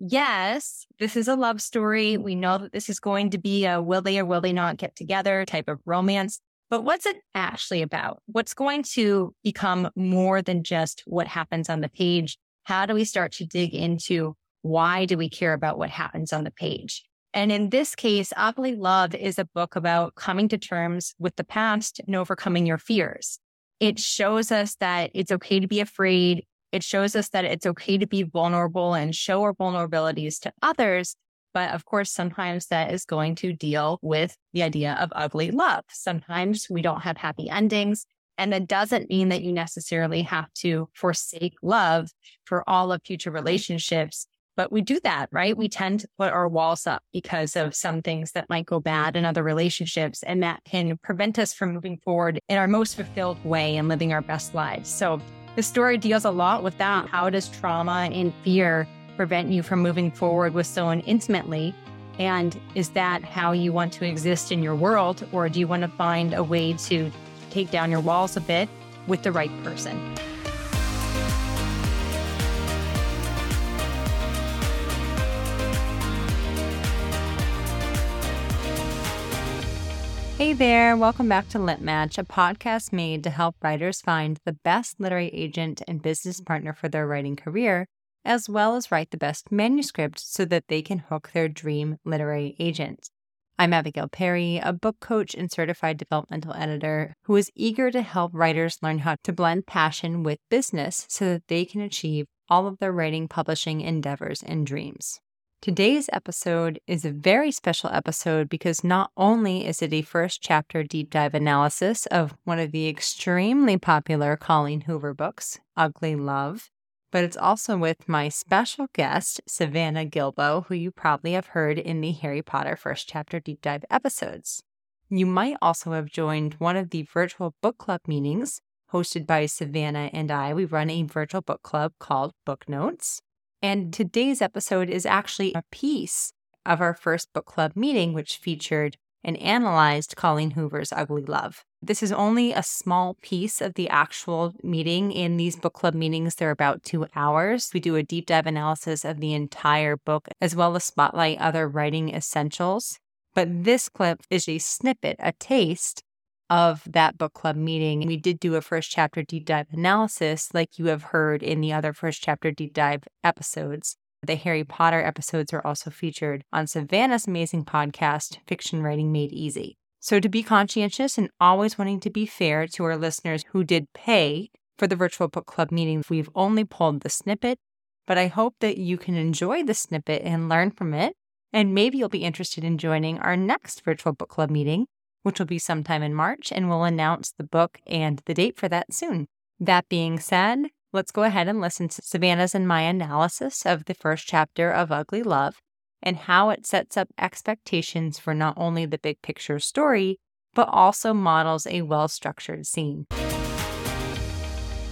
yes, this is a love story. We know that this is going to be a will they or will they not get together type of romance. But what's it actually about? What's going to become more than just what happens on the page? How do we start to dig into why do we care about what happens on the page? And in this case, Ugly Love is a book about coming to terms with the past and overcoming your fears. It shows us that it's okay to be afraid. It shows us that it's okay to be vulnerable and show our vulnerabilities to others. But of course, sometimes that is going to deal with the idea of ugly love. Sometimes we don't have happy endings. And that doesn't mean that you necessarily have to forsake love for all of future relationships but we do that, right? We tend to put our walls up because of some things that might go bad in other relationships. And that can prevent us from moving forward in our most fulfilled way and living our best lives. So the story deals a lot with that. How does trauma and fear prevent you from moving forward with someone intimately? And is that how you want to exist in your world? Or do you want to find a way to take down your walls a bit with the right person? Hey there, welcome back to Lit Match, a podcast made to help writers find the best literary agent and business partner for their writing career, as well as write the best manuscript so that they can hook their dream literary agent. I'm Abigail Perry, a book coach and certified developmental editor who is eager to help writers learn how to blend passion with business so that they can achieve all of their writing, publishing endeavors and dreams. Today's episode is a very special episode because not only is it a first chapter deep dive analysis of one of the extremely popular Colleen Hoover books, Ugly Love, but it's also with my special guest, Savannah Gilbo, who you probably have heard in the Harry Potter first chapter deep dive episodes. You might also have joined one of the virtual book club meetings hosted by Savannah and I. We run a virtual book club called Book Notes. And today's episode is actually a piece of our first book club meeting, which featured and analyzed Colleen Hoover's Ugly Love. This is only a small piece of the actual meeting. In these book club meetings, they're about two hours. We do a deep dive analysis of the entire book, as well as spotlight other writing essentials. But this clip is a snippet, a taste of that book club meeting. We did do a first chapter deep dive analysis, like you have heard in the other first chapter deep dive episodes. The Harry Potter episodes are also featured on Savannah's amazing podcast, Fiction Writing Made Easy. So, to be conscientious and always wanting to be fair to our listeners who did pay for the virtual book club meeting, we've only pulled the snippet, but I hope that you can enjoy the snippet and learn from it. And maybe you'll be interested in joining our next virtual book club meeting, which will be sometime in March, and we'll announce the book and the date for that soon. That being said, let's go ahead and listen to Savannah's and my analysis of the first chapter of Ugly Love and how it sets up expectations for not only the big picture story, but also models a well structured scene.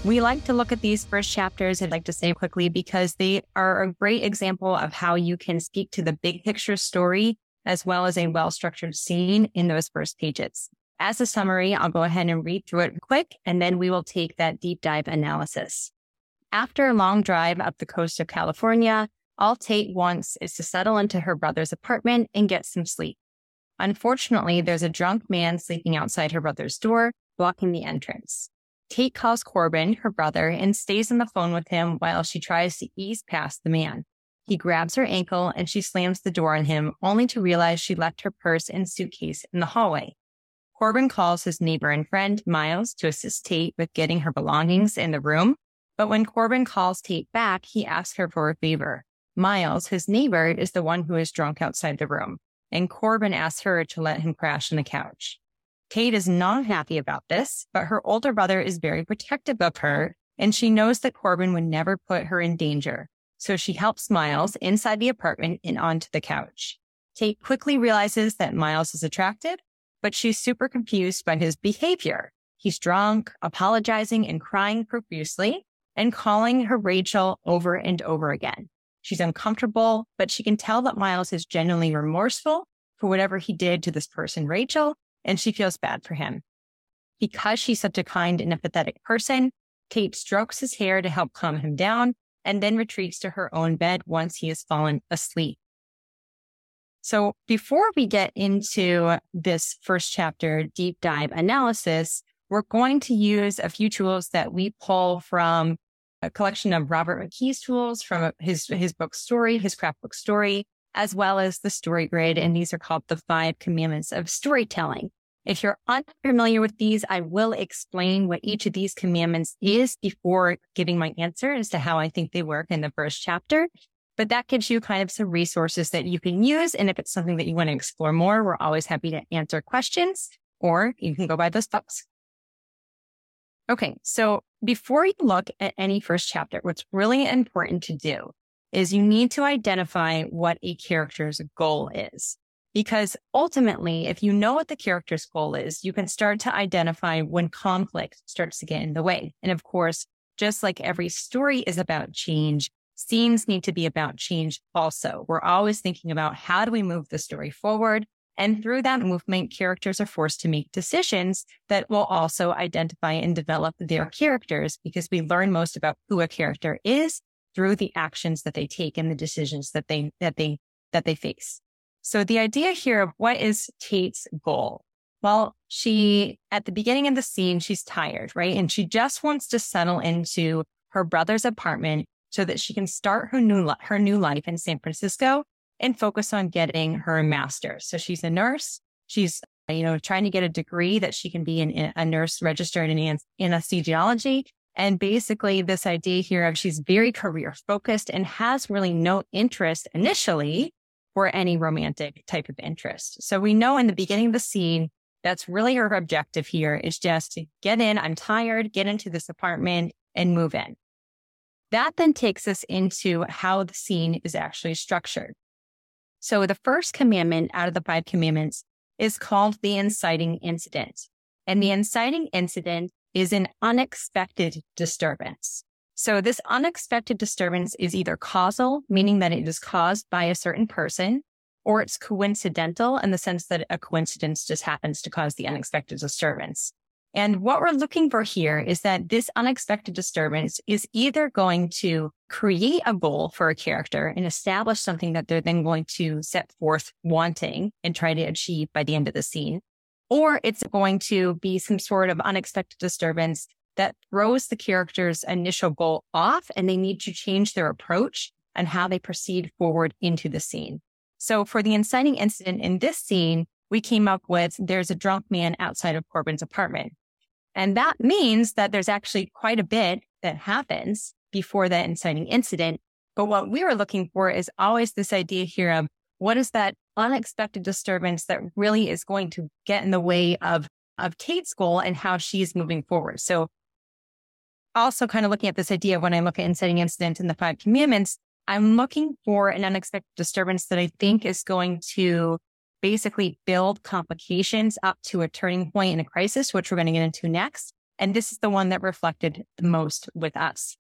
We like to look at these first chapters, I'd like to say quickly, because they are a great example of how you can speak to the big picture story as well as a well structured scene in those first pages. As a summary, I'll go ahead and read through it quick, and then we will take that deep dive analysis. After a long drive up the coast of California, all Tate wants is to settle into her brother's apartment and get some sleep. Unfortunately, there's a drunk man sleeping outside her brother's door, blocking the entrance. Tate calls Corbin, her brother, and stays on the phone with him while she tries to ease past the man. He grabs her ankle and she slams the door on him, only to realize she left her purse and suitcase in the hallway. Corbin calls his neighbor and friend, Miles, to assist Tate with getting her belongings in the room. But when Corbin calls Tate back, he asks her for a favor. Miles, his neighbor, is the one who is drunk outside the room, and Corbin asks her to let him crash on the couch. Tate is not happy about this, but her older brother is very protective of her, and she knows that Corbin would never put her in danger. So she helps Miles inside the apartment and onto the couch. Tate quickly realizes that Miles is attracted, but she's super confused by his behavior. He's drunk, apologizing and crying profusely and calling her Rachel over and over again. She's uncomfortable, but she can tell that Miles is genuinely remorseful for whatever he did to this person, Rachel, and she feels bad for him. Because she's such a kind and empathetic person, Tate strokes his hair to help calm him down and then retreats to her own bed once he has fallen asleep. So before we get into this first chapter deep dive analysis, we're going to use a few tools that we pull from a collection of Robert McKee's tools from his, his book story, his craft book story, as well as the story grid. And these are called the five commandments of storytelling. If you're unfamiliar with these, I will explain what each of these commandments is before giving my answer as to how I think they work in the first chapter. But that gives you kind of some resources that you can use. And if it's something that you want to explore more, we're always happy to answer questions or you can go buy those books. Okay. So before you look at any first chapter, what's really important to do is you need to identify what a character's goal is. Because ultimately, if you know what the character's goal is, you can start to identify when conflict starts to get in the way. And of course, just like every story is about change, scenes need to be about change also. We're always thinking about how do we move the story forward? And through that movement, characters are forced to make decisions that will also identify and develop their characters because we learn most about who a character is through the actions that they take and the decisions that they, that they, that they face. So the idea here of what is Tate's goal? Well, she, at the beginning of the scene, she's tired, right? And she just wants to settle into her brother's apartment so that she can start her new, her new life in San Francisco and focus on getting her master's. So she's a nurse. She's, you know, trying to get a degree that she can be a nurse registered in anesthesiology. And basically this idea here of she's very career focused and has really no interest initially or any romantic type of interest. So we know in the beginning of the scene, that's really her objective here is just to get in. I'm tired, get into this apartment and move in. That then takes us into how the scene is actually structured. So the first commandment out of the five commandments is called the inciting incident. And the inciting incident is an unexpected disturbance. So this unexpected disturbance is either causal, meaning that it is caused by a certain person, or it's coincidental in the sense that a coincidence just happens to cause the unexpected disturbance. And what we're looking for here is that this unexpected disturbance is either going to create a goal for a character and establish something that they're then going to set forth wanting and try to achieve by the end of the scene, or it's going to be some sort of unexpected disturbance that throws the character's initial goal off and they need to change their approach and how they proceed forward into the scene. So for the inciting incident in this scene, we came up with there's a drunk man outside of Corbin's apartment. And that means that there's actually quite a bit that happens before that inciting incident. But what we were looking for is always this idea here of what is that unexpected disturbance that really is going to get in the way of, of Tate's goal and how she's moving forward. So also kind of looking at this idea when I look at inciting incident in the five commandments, I'm looking for an unexpected disturbance that I think is going to basically build complications up to a turning point in a crisis, which we're going to get into next. And this is the one that reflected the most with us.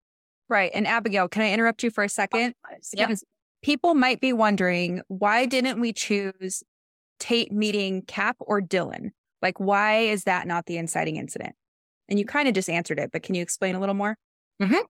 Right. And Abigail, can I interrupt you for a second? Because people might be wondering, why didn't we choose Tate meeting Cap or Dylan? Like, why is that not the inciting incident? And you kind of just answered it, but can you explain a little more? Mm-hmm.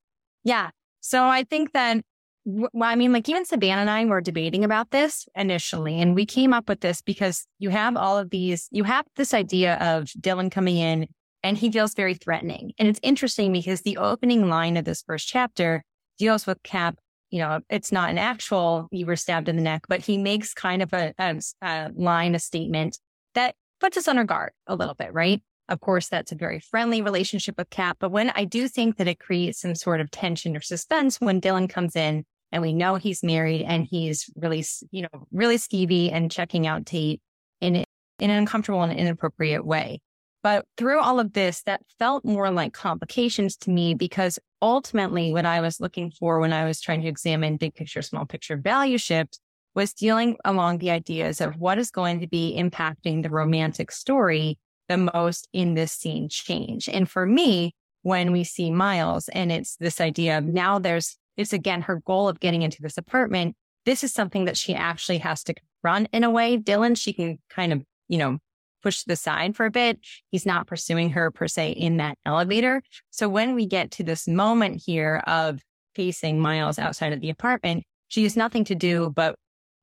Yeah. So I think that, well, I mean, like even Savannah and I were debating about this initially, and we came up with this because you have all of these, you have this idea of Dylan coming in and he feels very threatening. And it's interesting because the opening line of this first chapter deals with Cap. You know, it's not an actual, you were stabbed in the neck, but he makes kind of a, a, a line, a statement that puts us on our guard a little bit, right? Of course, that's a very friendly relationship with Cap. But when I do think that it creates some sort of tension or suspense when Dylan comes in and we know he's married and he's really, you know, really skeevy and checking out Tate in, in an uncomfortable and inappropriate way. But through all of this, that felt more like complications to me because ultimately what I was looking for when I was trying to examine big picture, small picture value shifts was dealing along the ideas of what is going to be impacting the romantic story the most in this scene change. And for me, when we see Miles and it's this idea of now there's, it's again her goal of getting into this apartment. This is something that she actually has to run in a way. Dylan, she can kind of, you know, push the side for a bit. He's not pursuing her per se in that elevator. So when we get to this moment here of facing Miles outside of the apartment, she has nothing to do but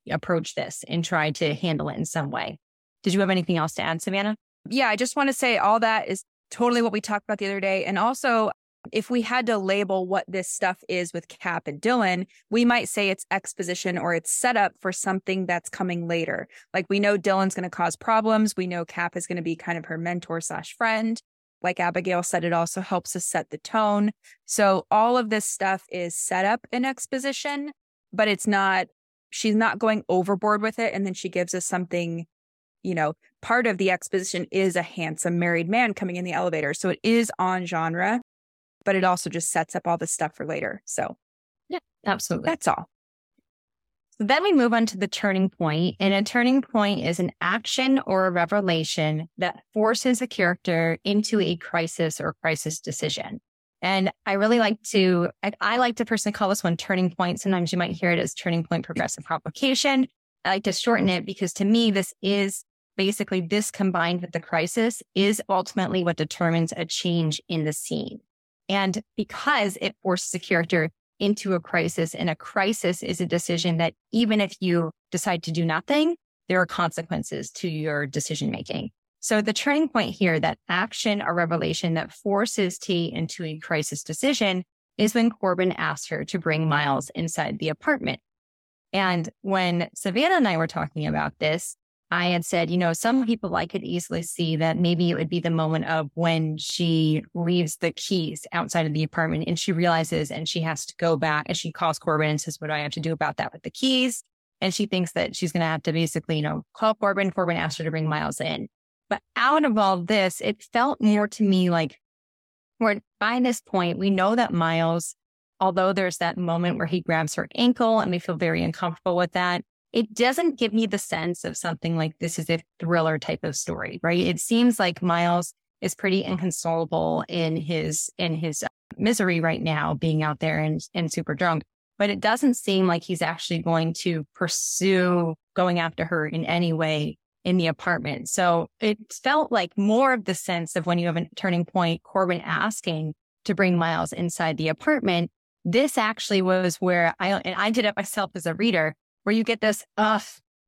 approach this and try to handle it in some way. Did you have anything else to add, Savannah? Yeah, I just want to say all that is totally what we talked about the other day. And also, if we had to label what this stuff is with Cap and Dylan, we might say it's exposition or it's setup for something that's coming later. Like we know Dylan's going to cause problems. We know Cap is going to be kind of her mentor slash friend. Like Abigail said, it also helps us set the tone. So all of this stuff is setup and exposition, but it's not, she's not going overboard with it. And then she gives us something, you know, part of the exposition is a handsome married man coming in the elevator. So it is on genre but it also just sets up all the stuff for later. So, yeah, absolutely. That's all. So then we move on to the turning point, and a turning point is an action or a revelation that forces a character into a crisis or crisis decision. And I really like to, I, I like to personally call this one turning point. Sometimes you might hear it as turning point progressive complication. I like to shorten it because to me, this is basically this combined with the crisis is ultimately what determines a change in the scene. And because it forces a character into a crisis and a crisis is a decision that even if you decide to do nothing, there are consequences to your decision making. So the turning point here, that action or revelation that forces T into a crisis decision is when Corbin asks her to bring Miles inside the apartment. And when Savannah and I were talking about this, I had said, you know, some people I could easily see that maybe it would be the moment of when she leaves the keys outside of the apartment and she realizes and she has to go back and she calls Corbin and says, what do I have to do about that with the keys? And she thinks that she's going to have to basically, you know, call Corbin. Corbin asked her to bring Miles in. But out of all this, it felt more to me like where by this point, we know that Miles, although there's that moment where he grabs her ankle and we feel very uncomfortable with that, it doesn't give me the sense of something like this is a thriller type of story, right? It seems like Miles is pretty inconsolable in his in his uh, misery right now, being out there and and super drunk. But it doesn't seem like he's actually going to pursue going after her in any way in the apartment. So it felt like more of the sense of when you have a turning point, Corbin asking to bring Miles inside the apartment. This actually was where I, and I did it myself as a reader where you get this, ugh,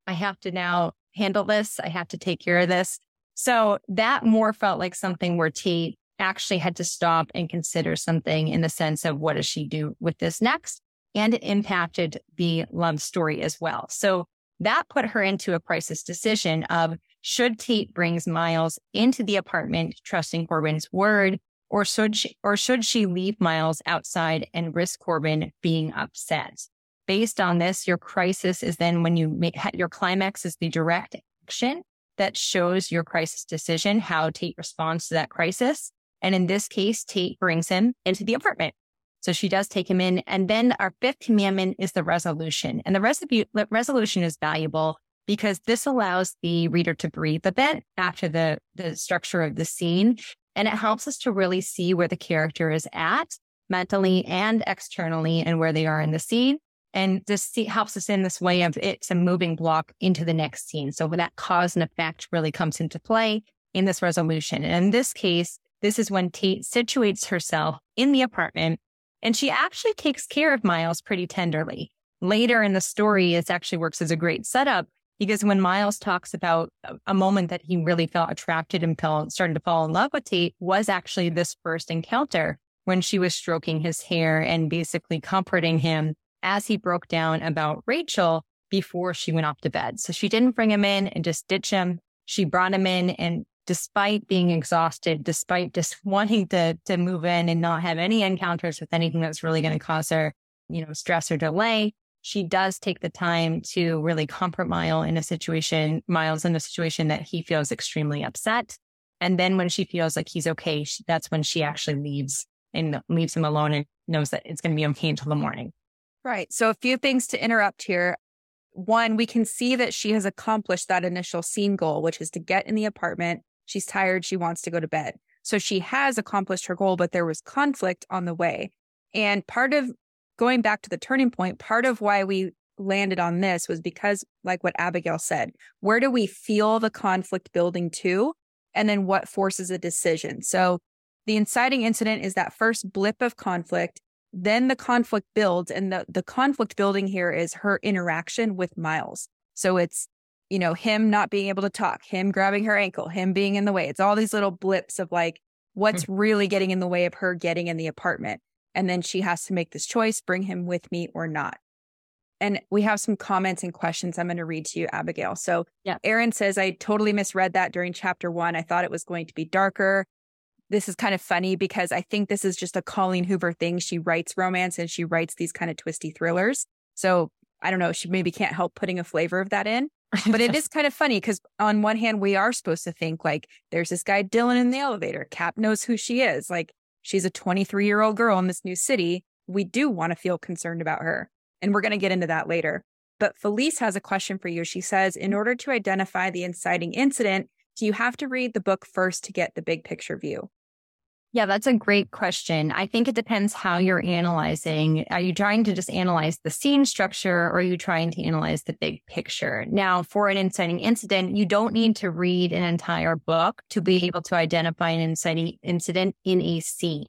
I have to now handle this. I have to take care of this. So that more felt like something where T actually had to stop and consider something in the sense of what does she do with this next? And it impacted the love story as well. So that put her into a crisis decision of should Tate brings Miles into the apartment, trusting Corbin's word, or should she, or should she leave Miles outside and risk Corbin being upset? Based on this, your crisis is then when you make your climax is the direct action that shows your crisis decision, how Tate responds to that crisis. And in this case, Tate brings him into the apartment. So she does take him in. And then our fifth commandment is the resolution. And the resolution is valuable because this allows the reader to breathe a bit after the, the structure of the scene. And it helps us to really see where the character is at mentally and externally and where they are in the scene. And this helps us in this way of it's a moving block into the next scene. So that cause and effect really comes into play in this resolution. And in this case, this is when Tate situates herself in the apartment and she actually takes care of Miles pretty tenderly. Later in the story, it actually works as a great setup because when Miles talks about a moment that he really felt attracted and felt started to fall in love with Tate was actually this first encounter when she was stroking his hair and basically comforting him as he broke down about Rachel before she went off to bed. So she didn't bring him in and just ditch him. She brought him in and despite being exhausted, despite just wanting to, to move in and not have any encounters with anything that's really going to cause her, you know, stress or delay, she does take the time to really comfort Miles in a situation, Miles in a situation that he feels extremely upset. And then when she feels like he's okay, she, that's when she actually leaves and leaves him alone and knows that it's going to be okay until the morning. Right. So a few things to interrupt here. One, we can see that she has accomplished that initial scene goal, which is to get in the apartment. She's tired. She wants to go to bed. So she has accomplished her goal, but there was conflict on the way. And part of going back to the turning point, part of why we landed on this was because, like what Abigail said, where do we feel the conflict building to? And then what forces a decision? So the inciting incident is that first blip of conflict then the conflict builds and the, the conflict building here is her interaction with Miles. So it's, you know, him not being able to talk, him grabbing her ankle, him being in the way. It's all these little blips of like, what's hmm. really getting in the way of her getting in the apartment. And then she has to make this choice, bring him with me or not. And we have some comments and questions I'm going to read to you, Abigail. So, yeah. Aaron says, I totally misread that during chapter one. I thought it was going to be darker. This is kind of funny because I think this is just a Colleen Hoover thing. She writes romance and she writes these kind of twisty thrillers. So, I don't know, she maybe can't help putting a flavor of that in. but it is kind of funny because on one hand, we are supposed to think like there's this guy Dylan in the elevator. Cap knows who she is. Like she's a 23 year old girl in this new city. We do want to feel concerned about her. And we're going to get into that later. But Felice has a question for you. She says, in order to identify the inciting incident, do you have to read the book first to get the big picture view? Yeah, that's a great question. I think it depends how you're analyzing. Are you trying to just analyze the scene structure or are you trying to analyze the big picture? Now, for an inciting incident, you don't need to read an entire book to be able to identify an inciting incident in a scene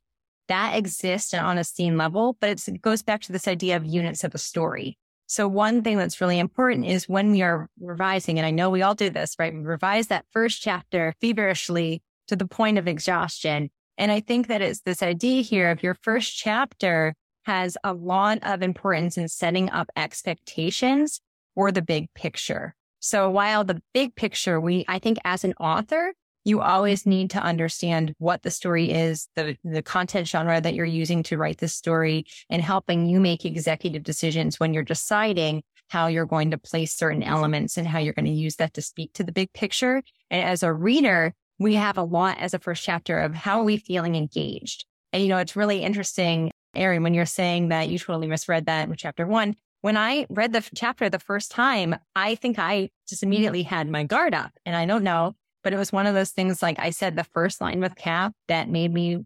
that exists on a scene level, but it goes back to this idea of units of a story. So one thing that's really important is when we are revising, and I know we all do this, right? We revise that first chapter feverishly to the point of exhaustion. And I think that it's this idea here of your first chapter has a lot of importance in setting up expectations for the big picture. So while the big picture, we, I think as an author, you always need to understand what the story is, the, the content genre that you're using to write this story and helping you make executive decisions when you're deciding how you're going to place certain mm-hmm. elements and how you're going to use that to speak to the big picture. And as a reader, we have a lot as a first chapter of how are we feeling engaged? And, you know, it's really interesting, Erin, when you're saying that you totally misread that in chapter one. When I read the chapter the first time, I think I just immediately had my guard up and I don't know but it was one of those things, like I said, the first line with Cap that made me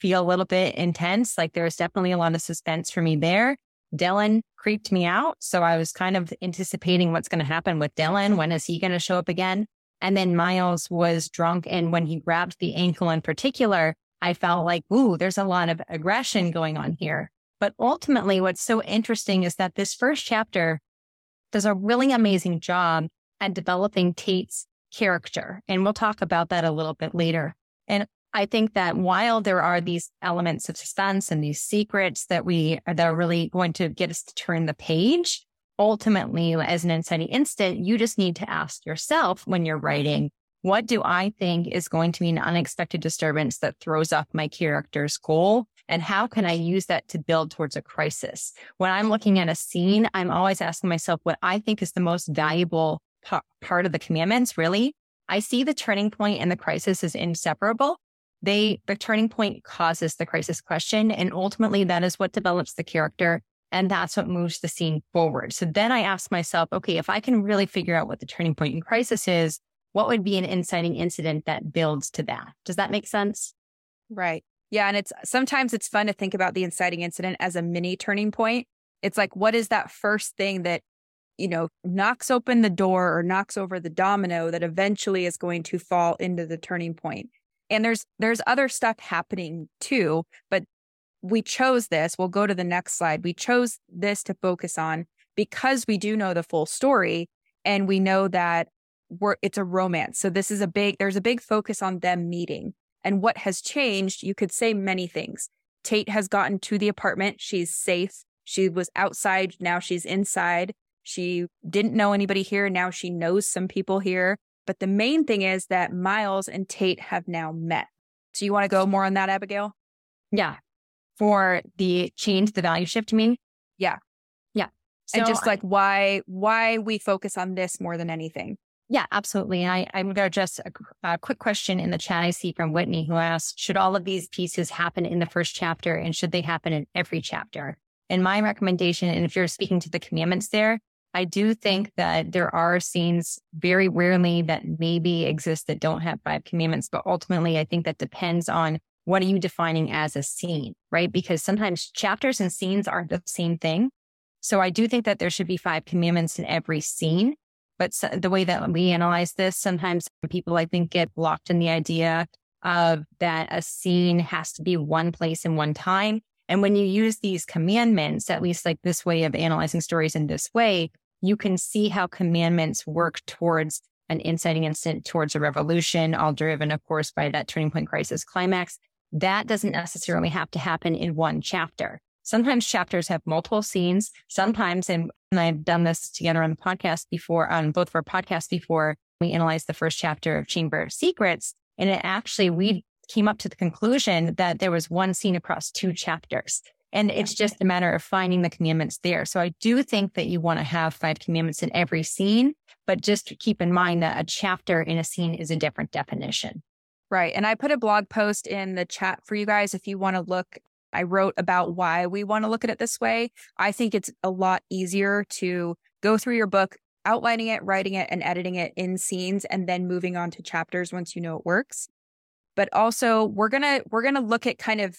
feel a little bit intense. Like there was definitely a lot of suspense for me there. Dylan creeped me out. So I was kind of anticipating what's going to happen with Dylan. When is he going to show up again? And then Miles was drunk. And when he grabbed the ankle in particular, I felt like, ooh, there's a lot of aggression going on here. But ultimately, what's so interesting is that this first chapter does a really amazing job at developing Tate's character. And we'll talk about that a little bit later. And I think that while there are these elements of suspense and these secrets that we that are really going to get us to turn the page, ultimately, as an inciting incident, you just need to ask yourself when you're writing, what do I think is going to be an unexpected disturbance that throws off my character's goal? And how can I use that to build towards a crisis? When I'm looking at a scene, I'm always asking myself what I think is the most valuable part of the commandments, really. I see the turning point and the crisis is inseparable. They, the turning point causes the crisis question. And ultimately that is what develops the character. And that's what moves the scene forward. So then I ask myself, okay, if I can really figure out what the turning point in crisis is, what would be an inciting incident that builds to that? Does that make sense? Right. Yeah. And it's sometimes it's fun to think about the inciting incident as a mini turning point. It's like, what is that first thing that you know, knocks open the door or knocks over the domino that eventually is going to fall into the turning point. And there's there's other stuff happening too, but we chose this. We'll go to the next slide. We chose this to focus on because we do know the full story and we know that we're it's a romance. So this is a big there's a big focus on them meeting. And what has changed, you could say many things. Tate has gotten to the apartment. She's safe. She was outside. Now she's inside. She didn't know anybody here. Now she knows some people here. But the main thing is that Miles and Tate have now met. So you want to go more on that, Abigail? Yeah. For the change, the value shift, you mean? Yeah. Yeah. So and just like why why we focus on this more than anything. Yeah, absolutely. And I, I'm going to just uh, a, a, uh, quick question in the chat I see from Whitney who asks, should all of these pieces happen in the first chapter and should they happen in every chapter? And my recommendation, and if you're speaking to the commandments there, I do think that there are scenes very rarely that maybe exist that don't have five commandments, but ultimately I think that depends on what are you defining as a scene, right? Because sometimes chapters and scenes aren't the same thing. So I do think that there should be five commandments in every scene. But the way that we analyze this, sometimes people I think get blocked in the idea of that a scene has to be one place and one time. And when you use these commandments, at least like this way of analyzing stories in this way, you can see how commandments work towards an inciting incident, towards a resolution, all driven, of course, by that turning point crisis climax. That doesn't necessarily have to happen in one chapter. Sometimes chapters have multiple scenes. Sometimes, and, I've done this together on the podcast before, on both of our podcasts before, we analyzed the first chapter of Chamber of Secrets. And it actually, we came up to the conclusion that there was one scene across two chapters. And it's just a matter of finding the commandments there. So I do think that you want to have five commandments in every scene, but just keep in mind that a chapter in a scene is a different definition. Right. And I put a blog post in the chat for you guys if you want to look. I wrote about why we want to look at it this way. I think it's a lot easier to go through your book, outlining it, writing it, and editing it in scenes, and then moving on to chapters once you know it works. But also, we're gonna we're gonna look at kind of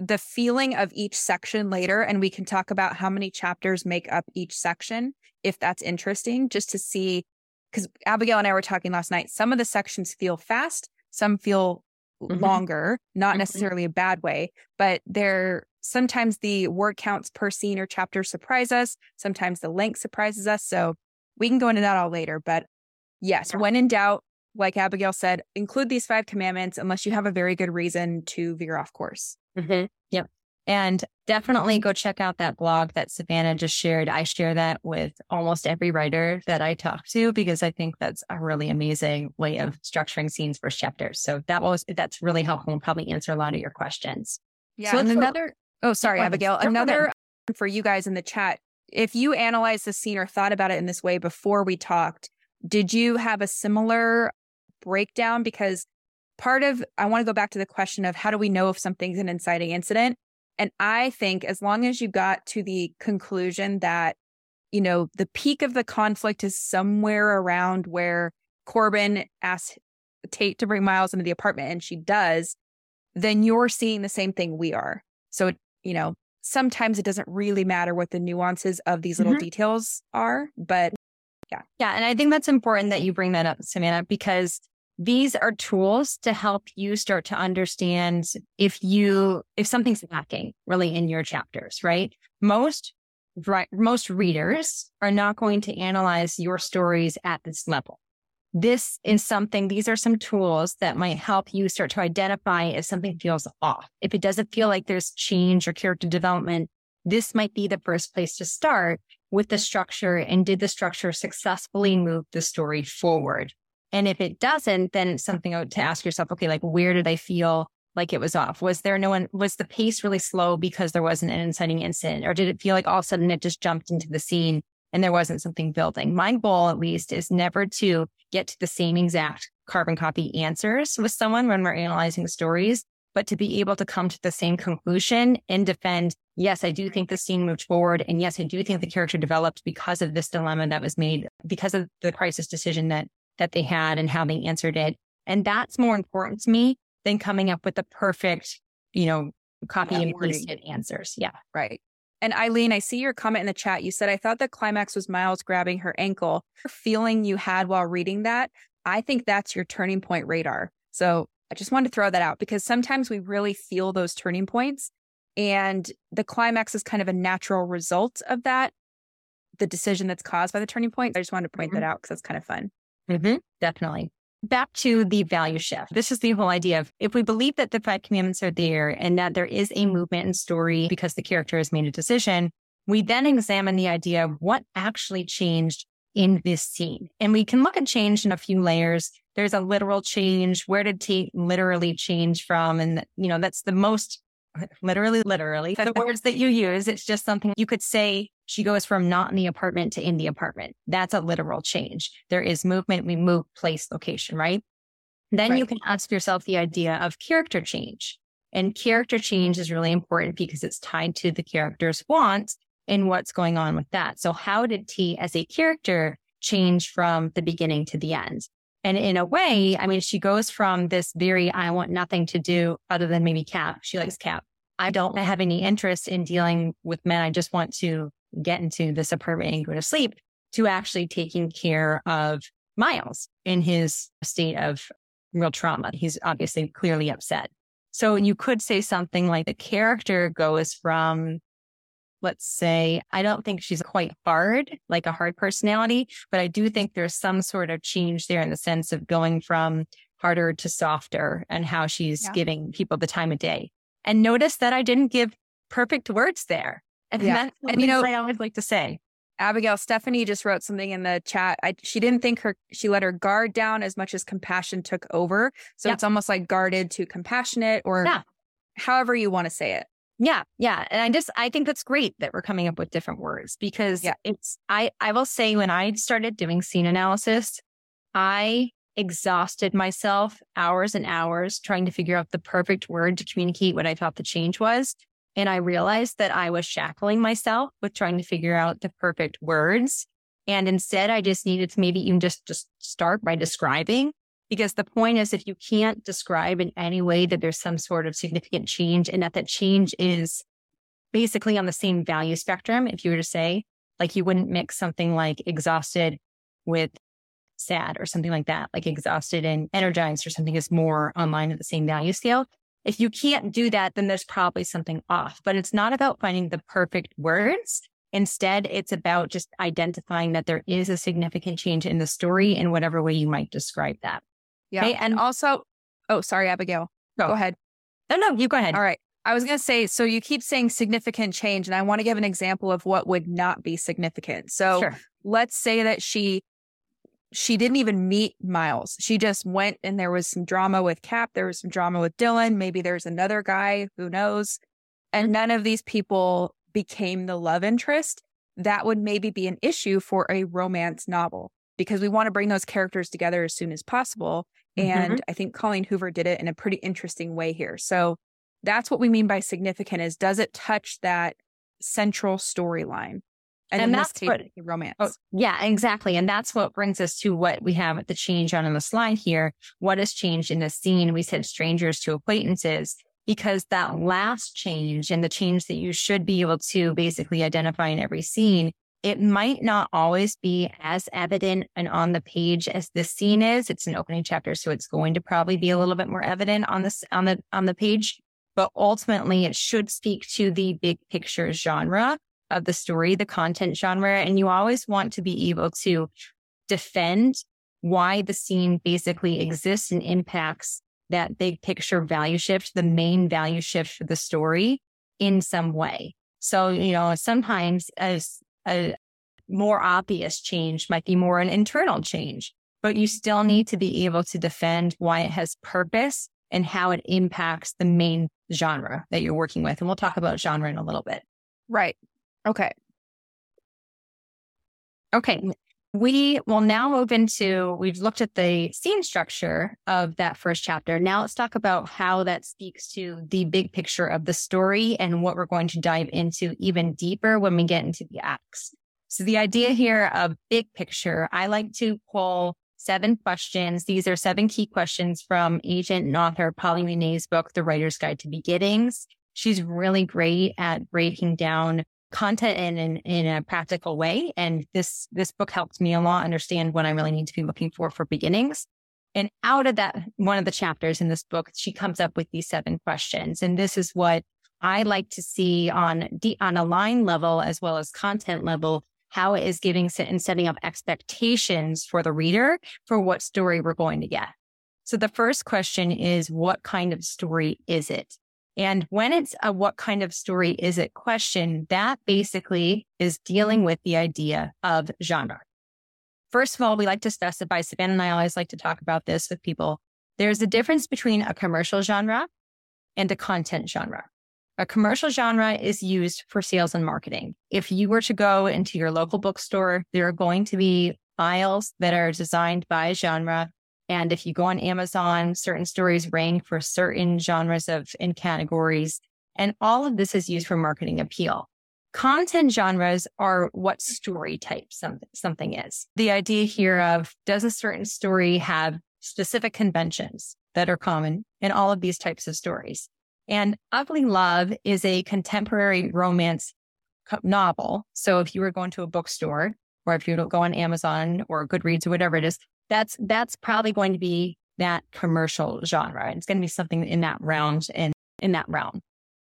the feeling of each section later, and we can talk about how many chapters make up each section if that's interesting, just to see. Because Abigail and I were talking last night, some of the sections feel fast, some feel mm-hmm. longer, not mm-hmm. necessarily a bad way, but they're sometimes the word counts per scene or chapter surprise us. Sometimes the length surprises us. So we can go into that all later. But yes, when in doubt, like Abigail said, include these five commandments unless you have a very good reason to veer off course. Mm-hmm. And definitely go check out that blog that Savannah just shared. I share that with almost every writer that I talk to because I think that's a really amazing way of structuring scenes for chapters. So that was, that's really helpful and probably answer a lot of your questions. Yeah. So and another, oh, sorry, Abigail, another for you guys in the chat. If you analyzed the scene or thought about it in this way before we talked, did you have a similar breakdown? Because part of, I want to go back to the question of how do we know if something's an inciting incident? And I think as long as you got to the conclusion that, you know, the peak of the conflict is somewhere around where Corbin asks Tate to bring Miles into the apartment and she does, then you're seeing the same thing we are. So, you know, sometimes it doesn't really matter what the nuances of these little mm-hmm. details are, but yeah. Yeah. And I think that's important that you bring that up, Samantha, because these are tools to help you start to understand if you, if something's lacking really in your chapters, right? Most, right, most readers are not going to analyze your stories at this level. This is something, these are some tools that might help you start to identify if something feels off. If it doesn't feel like there's change or character development, this might be the first place to start with the structure and did the structure successfully move the story forward? And if it doesn't, then something to ask yourself, okay, like where did I feel like it was off? Was there no one, was the pace really slow because there wasn't an inciting incident? Or did it feel like all of a sudden it just jumped into the scene and there wasn't something building? My goal, at least, is never to get to the same exact carbon copy answers with someone when we're analyzing stories, but to be able to come to the same conclusion and defend, yes, I do think the scene moved forward. And yes, I do think the character developed because of this dilemma that was made, because of the crisis decision that that they had and how they answered it. And that's more important to me than coming up with the perfect, you know, copy yeah, and pasted answers. Yeah. Right. And Eileen, I see your comment in the chat. You said, I thought the climax was Miles grabbing her ankle. feeling you had while reading that, I think that's your turning point radar. So I just wanted to throw that out because sometimes we really feel those turning points. And the climax is kind of a natural result of that, the decision that's caused by the turning point. I just wanted to point mm-hmm. that out because that's kind of fun. Mm-hmm, definitely. Back to the value shift. This is the whole idea of if we believe that the five commandments are there and that there is a movement and story because the character has made a decision, we then examine the idea of what actually changed in this scene. And we can look at change in a few layers. There's a literal change. Where did Tate literally change from? And, you know, that's the most literally, literally the words that you use. It's just something you could say. She goes from not in the apartment to in the apartment. That's a literal change. There is movement. We move place, location, right? Then right. you can ask yourself the idea of character change. And character change is really important because it's tied to the character's wants and what's going on with that. So how did T as a character change from the beginning to the end? And in a way, I mean, she goes from this very, I want nothing to do other than maybe Cap. She likes Cap. I don't have any interest in dealing with men. I just want to get into this apartment and go to sleep to actually taking care of Miles in his state of real trauma. He's obviously clearly upset. So you could say something like the character goes from, let's say, I don't think she's quite hard, like a hard personality, but I do think there's some sort of change there in the sense of going from harder to softer and how she's yeah. giving people the time of day. And notice that I didn't give perfect words there. And yeah. that's and, you know, I always like to say. Abigail Stephanie just wrote something in the chat. I, she didn't think her she let her guard down as much as compassion took over. So yeah. it's almost like guarded to compassionate or however you want to say it. Yeah, yeah. And I just I think that's great that we're coming up with different words because yeah. it's I I will say when I started doing scene analysis, I exhausted myself hours and hours trying to figure out the perfect word to communicate what I thought the change was. And I realized that I was shackling myself with trying to figure out the perfect words. And instead, I just needed to maybe even just, just start by describing. Because the point is, if you can't describe in any way that there's some sort of significant change and that that change is basically on the same value spectrum, if you were to say, like you wouldn't mix something like exhausted with sad or something like that, like exhausted and energized or something is more online at the same value scale. If you can't do that, then there's probably something off, but it's not about finding the perfect words. Instead, it's about just identifying that there is a significant change in the story in whatever way you might describe that. Yeah. Okay? And also, oh, sorry, Abigail. Go. go ahead. No, no, you go ahead. All right. I was going to say, so you keep saying significant change, and I want to give an example of what would not be significant. So sure. let's say that she she didn't even meet Miles. She just went and there was some drama with Cap. There was some drama with Dylan. Maybe there's another guy, who knows? And mm-hmm. none of these people became the love interest. That would maybe be an issue for a romance novel because we want to bring those characters together as soon as possible. And mm-hmm. I think Colleen Hoover did it in a pretty interesting way here. So that's what we mean by significant is does it touch that central storyline? And, and that's what romance. Oh, yeah, exactly. And that's what brings us to what we have at the change on in the slide here. What has changed in the scene? We said strangers to acquaintances because that last change and the change that you should be able to basically identify in every scene, it might not always be as evident and on the page as this scene is. It's an opening chapter, so it's going to probably be a little bit more evident on this on the on the page. But ultimately, it should speak to the big picture genre of the story, the content genre. And you always want to be able to defend why the scene basically exists and impacts that big picture value shift, the main value shift for the story in some way. So, you know, sometimes as a more obvious change might be more an internal change, but you still need to be able to defend why it has purpose and how it impacts the main genre that you're working with. And we'll talk about genre in a little bit. Right. Okay. Okay. We will now move into, we've looked at the scene structure of that first chapter. Now let's talk about how that speaks to the big picture of the story and what we're going to dive into even deeper when we get into the acts. So the idea here of big picture, I like to pull seven questions. These are seven key questions from agent and author Paula Munier's book, The Writer's Guide to Beginnings. She's really great at breaking down content in, in, in a practical way. And this, this book helped me a lot understand what I really need to be looking for for beginnings. And out of that, one of the chapters in this book, she comes up with these seven questions. And this is what I like to see on de- on a line level as well as content level, how it is giving and setting up expectations for the reader for what story we're going to get. So the first question is, what kind of story is it? And when it's a what kind of story is it question, that basically is dealing with the idea of genre. First of all, we like to specify, Savannah and I always like to talk about this with people. There's a difference between a commercial genre and a content genre. A commercial genre is used for sales and marketing. If you were to go into your local bookstore, there are going to be files that are designed by genre and if you go on Amazon, certain stories rank for certain genres of and categories. And all of this is used for marketing appeal. Content genres are what story type something, something is. The idea here of does a certain story have specific conventions that are common in all of these types of stories? And Ugly Love is a contemporary romance novel. So if you were going to a bookstore or if you go on Amazon or Goodreads or whatever it is, that's that's probably going to be that commercial genre. It's going to be something in that round and in that realm.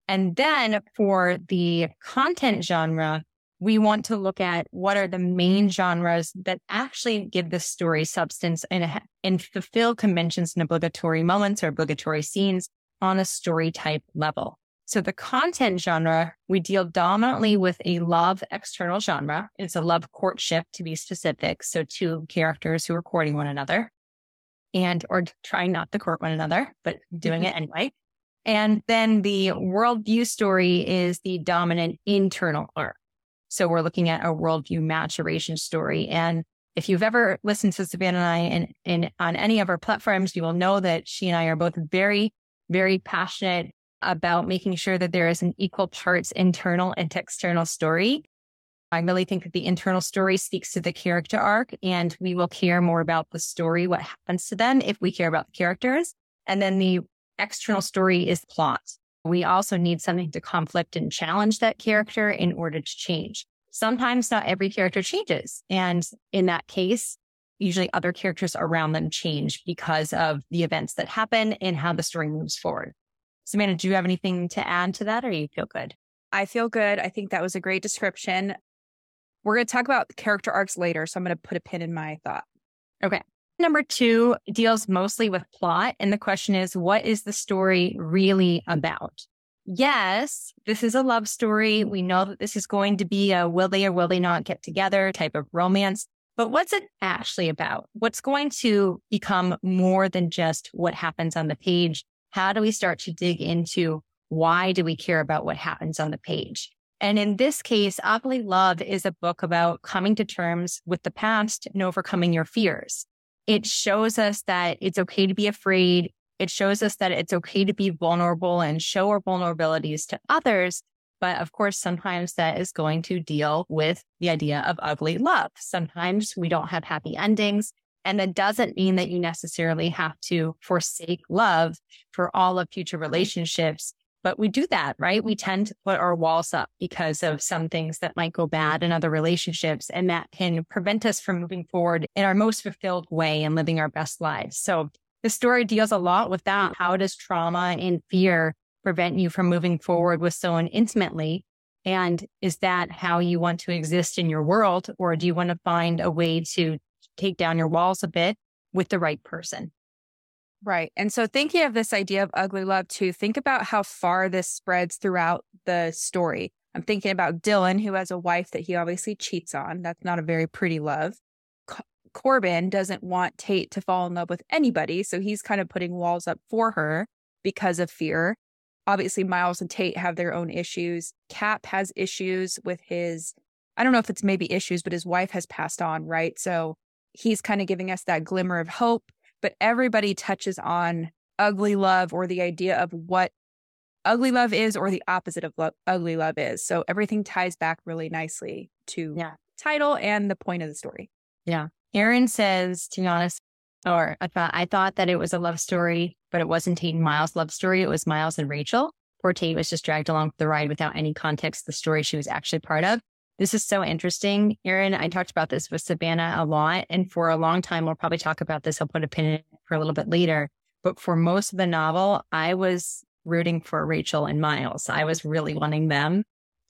And then for the content genre, we want to look at what are the main genres that actually give the story substance and, and fulfill conventions and obligatory moments or obligatory scenes on a story type level. So the content genre, we deal dominantly with a love external genre. It's a love courtship to be specific. So two characters who are courting one another and, or trying not to court one another, but doing mm-hmm. it anyway. And then the worldview story is the dominant internal arc. So we're looking at a worldview maturation story. And if you've ever listened to Savannah and I and, and on any of our platforms, you will know that she and I are both very, very passionate about making sure that there is an equal parts internal and external story. I really think that the internal story speaks to the character arc and we will care more about the story, what happens to them if we care about the characters. And then the external story is plot. We also need something to conflict and challenge that character in order to change. Sometimes not every character changes. And in that case, usually other characters around them change because of the events that happen and how the story moves forward. Savannah, do you have anything to add to that or you feel good? I feel good. I think that was a great description. We're going to talk about character arcs later. So I'm going to put a pin in my thought. Okay. Number two deals mostly with plot. And the question is, what is the story really about? Yes, this is a love story. We know that this is going to be a will they or will they not get together type of romance. But what's it actually about? What's going to become more than just what happens on the page how do we start to dig into why do we care about what happens on the page? And in this case, Ugly Love is a book about coming to terms with the past and overcoming your fears. It shows us that it's okay to be afraid. It shows us that it's okay to be vulnerable and show our vulnerabilities to others. But of course, sometimes that is going to deal with the idea of ugly love. Sometimes we don't have happy endings. And that doesn't mean that you necessarily have to forsake love for all of future relationships. But we do that, right? We tend to put our walls up because of some things that might go bad in other relationships. And that can prevent us from moving forward in our most fulfilled way and living our best lives. So the story deals a lot with that. How does trauma and fear prevent you from moving forward with someone intimately? And is that how you want to exist in your world? Or do you want to find a way to take down your walls a bit with the right person. Right. And so thinking of this idea of ugly love too, think about how far this spreads throughout the story. I'm thinking about Dylan, who has a wife that he obviously cheats on. That's not a very pretty love. Corbin doesn't want Tate to fall in love with anybody. So he's kind of putting walls up for her because of fear. Obviously, Miles and Tate have their own issues. Cap has issues with his, I don't know if it's maybe issues, but his wife has passed on, right? So he's kind of giving us that glimmer of hope, but everybody touches on ugly love or the idea of what ugly love is or the opposite of lo- ugly love is. So everything ties back really nicely to yeah. title and the point of the story. Yeah. Aaron says, to be honest, or I thought I thought that it was a love story, but it wasn't Tate and Miles' love story. It was Miles and Rachel. Poor Tate was just dragged along for the ride without any context the story she was actually part of. This is so interesting. Erin, I talked about this with Savannah a lot. And for a long time, we'll probably talk about this. I'll put a pin in it for a little bit later. But for most of the novel, I was rooting for Rachel and Miles. I was really wanting them.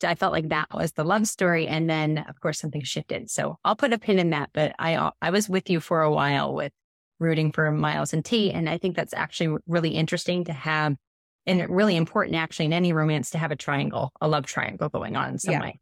I felt like that was the love story. And then, of course, something shifted. So I'll put a pin in that. But I, uh, I was with you for a while with rooting for Miles and T. And I think that's actually really interesting to have and really important actually in any romance to have a triangle, a love triangle going on in some yeah. way.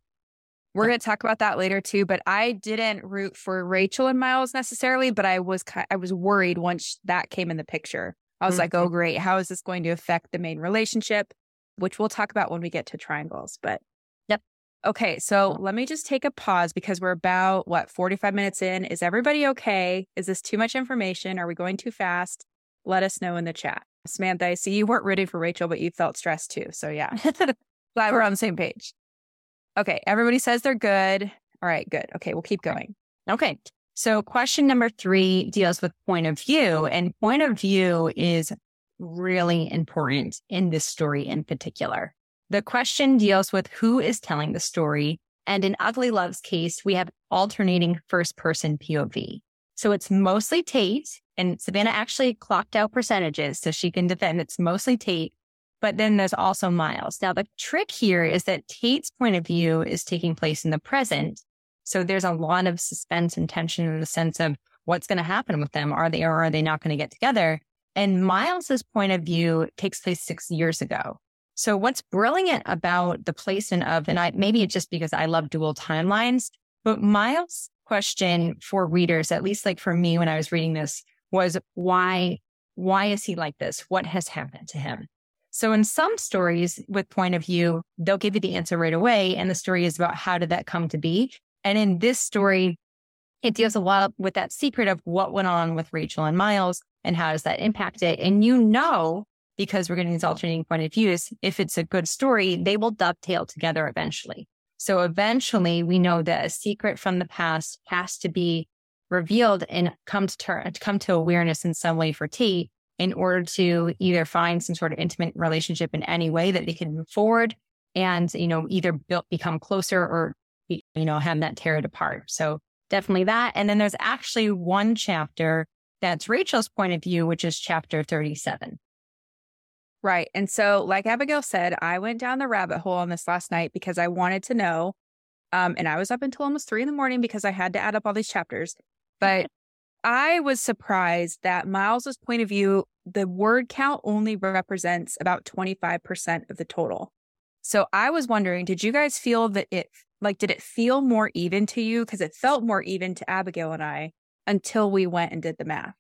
We're going to talk about that later too, but I didn't root for Rachel and Miles necessarily, but I was I was worried once that came in the picture. I was mm-hmm. like, "Oh great, how is this going to affect the main relationship?" which we'll talk about when we get to triangles, but Yep. Okay, so let me just take a pause because we're about what 45 minutes in. Is everybody okay? Is this too much information? Are we going too fast? Let us know in the chat. Samantha, I see you weren't rooting for Rachel, but you felt stressed too. So yeah. Glad we're on the same page. Okay. Everybody says they're good. All right. Good. Okay. We'll keep going. Okay. So question number three deals with point of view and point of view is really important in this story in particular. The question deals with who is telling the story. And in Ugly Love's case, we have alternating first person POV. So it's mostly Tate and Savannah actually clocked out percentages so she can defend. It's mostly Tate, but then there's also Miles. Now the trick here is that Tate's point of view is taking place in the present. So there's a lot of suspense and tension in the sense of what's going to happen with them. Are they or are they not going to get together? And Miles's point of view takes place six years ago. So what's brilliant about the placement of, and I, maybe it's just because I love dual timelines, but Miles question for readers, at least like for me when I was reading this, was why, why is he like this? What has happened to him? So in some stories with point of view, they'll give you the answer right away. And the story is about how did that come to be? And in this story, it deals a lot with that secret of what went on with Rachel and Miles and how does that impact it. And you know, because we're getting these alternating point of views, if it's a good story, they will dovetail together eventually. So eventually we know that a secret from the past has to be revealed and come to ter- come to awareness in some way for Tate in order to either find some sort of intimate relationship in any way that they can move forward and, you know, either build, become closer or, you know, have that tear it apart. So definitely that. And then there's actually one chapter that's Rachel's point of view, which is chapter 37. Right. And so, like Abigail said, I went down the rabbit hole on this last night because I wanted to know. Um, and I was up until almost three in the morning because I had to add up all these chapters. But I was surprised that Miles's point of view, the word count only represents about 25% of the total. So I was wondering, did you guys feel that it, like, did it feel more even to you? Because it felt more even to Abigail and I until we went and did the math.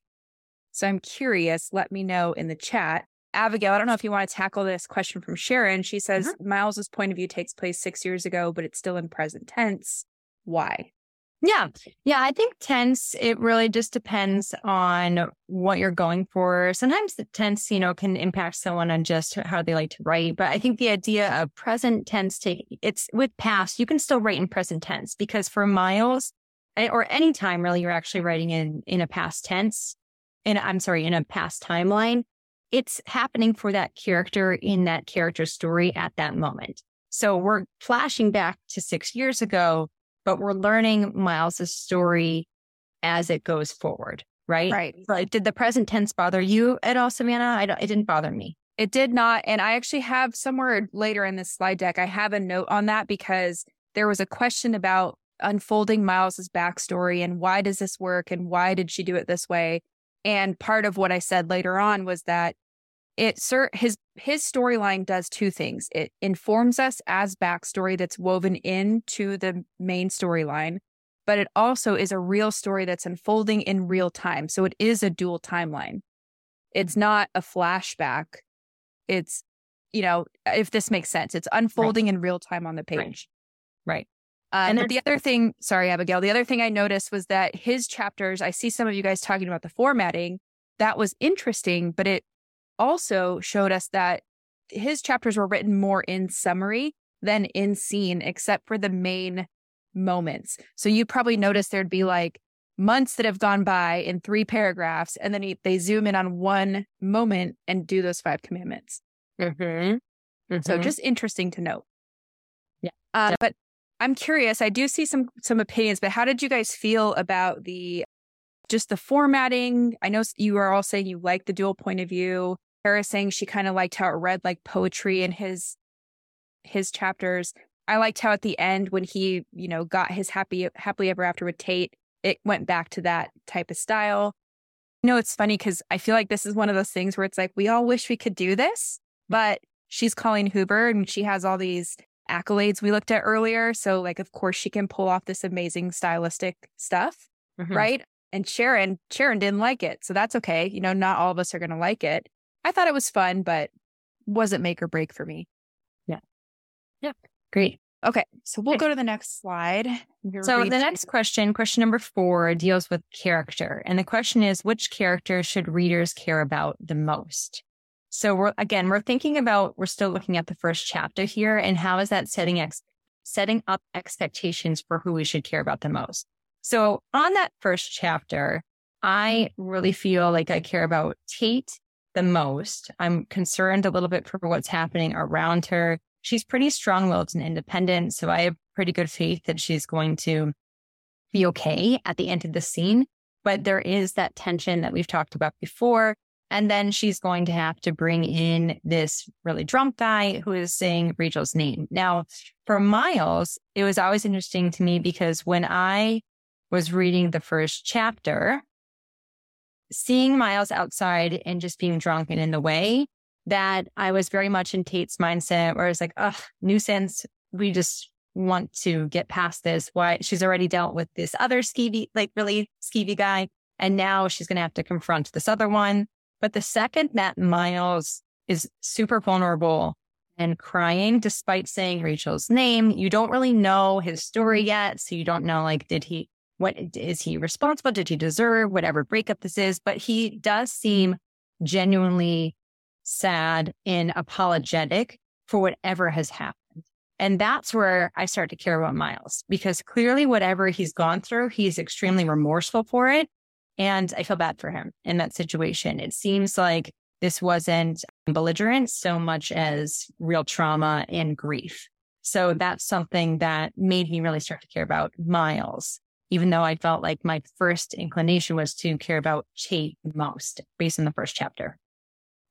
So I'm curious, let me know in the chat. Abigail, I don't know if you want to tackle this question from Sharon. She says mm-hmm. Miles's point of view takes place six years ago, but it's still in present tense. Why? Yeah. Yeah. I think tense, it really just depends on what you're going for. Sometimes the tense, you know, can impact someone on just how they like to write. But I think the idea of present tense take it's with past, you can still write in present tense because for Miles eh, or any time really you're actually writing in, in a past tense. And I'm sorry, in a past timeline, it's happening for that character in that character story at that moment. So we're flashing back to six years ago but we're learning Miles's story as it goes forward, right? Right. Like, did the present tense bother you at all, Savannah? I don't, it didn't bother me. It did not. And I actually have somewhere later in this slide deck, I have a note on that because there was a question about unfolding Miles's backstory and why does this work and why did she do it this way? And part of what I said later on was that it sir his his storyline does two things. It informs us as backstory that's woven into the main storyline, but it also is a real story that's unfolding in real time. So it is a dual timeline. It's not a flashback. It's, you know, if this makes sense, it's unfolding right. in real time on the page. Right. right. Um, and the other thing, sorry, Abigail, the other thing I noticed was that his chapters, I see some of you guys talking about the formatting. That was interesting, but it also showed us that his chapters were written more in summary than in scene, except for the main moments. So you probably noticed there'd be like months that have gone by in three paragraphs, and then he, they zoom in on one moment and do those five commandments. Mm-hmm. Mm-hmm. So just interesting to note. Yeah. Uh, but I'm curious. I do see some some opinions, but how did you guys feel about the just the formatting? I know you are all saying you like the dual point of view. Kara saying she kind of liked how it read like poetry in his his chapters. I liked how at the end when he, you know, got his happy happily ever after with Tate, it went back to that type of style. You know, it's funny because I feel like this is one of those things where it's like we all wish we could do this, but she's Colleen Hoover and she has all these accolades we looked at earlier. So, like, of course, she can pull off this amazing stylistic stuff, mm-hmm. right? And Sharon, Sharon didn't like it. So that's okay. You know, not all of us are going to like it. I thought it was fun, but wasn't make or break for me. Yeah. Yeah. Great. Okay. So we'll go to the next slide. So the next question, question number four, deals with character. And the question is which character should readers care about the most? So we're again, we're thinking about we're still looking at the first chapter here and how is that setting ex- setting up expectations for who we should care about the most. So on that first chapter, I mm-hmm. really feel like I care about Tate the most. I'm concerned a little bit for what's happening around her. She's pretty strong willed and independent. So I have pretty good faith that she's going to be okay at the end of the scene. but there is that tension that we've talked about before. And then she's going to have to bring in this really drunk guy who is saying Rachel's name. Now, for Miles, it was always interesting to me because when I was reading the first chapter, seeing Miles outside and just being drunk and in the way, that I was very much in Tate's mindset where it's like, ugh, nuisance. We just want to get past this. Why she's already dealt with this other skeevy, like really skeevy guy. And now she's going to have to confront this other one. But the second that Miles is super vulnerable and crying despite saying Rachel's name, you don't really know his story yet. So you don't know, like, did he, what is he responsible? Did he deserve whatever breakup this is? But he does seem genuinely sad and apologetic for whatever has happened. And that's where I start to care about Miles because clearly whatever he's gone through, he's extremely remorseful for it. And I feel bad for him in that situation. It seems like this wasn't belligerent so much as real trauma and grief. So that's something that made me really start to care about Miles, even though I felt like my first inclination was to care about Tate most based on the first chapter.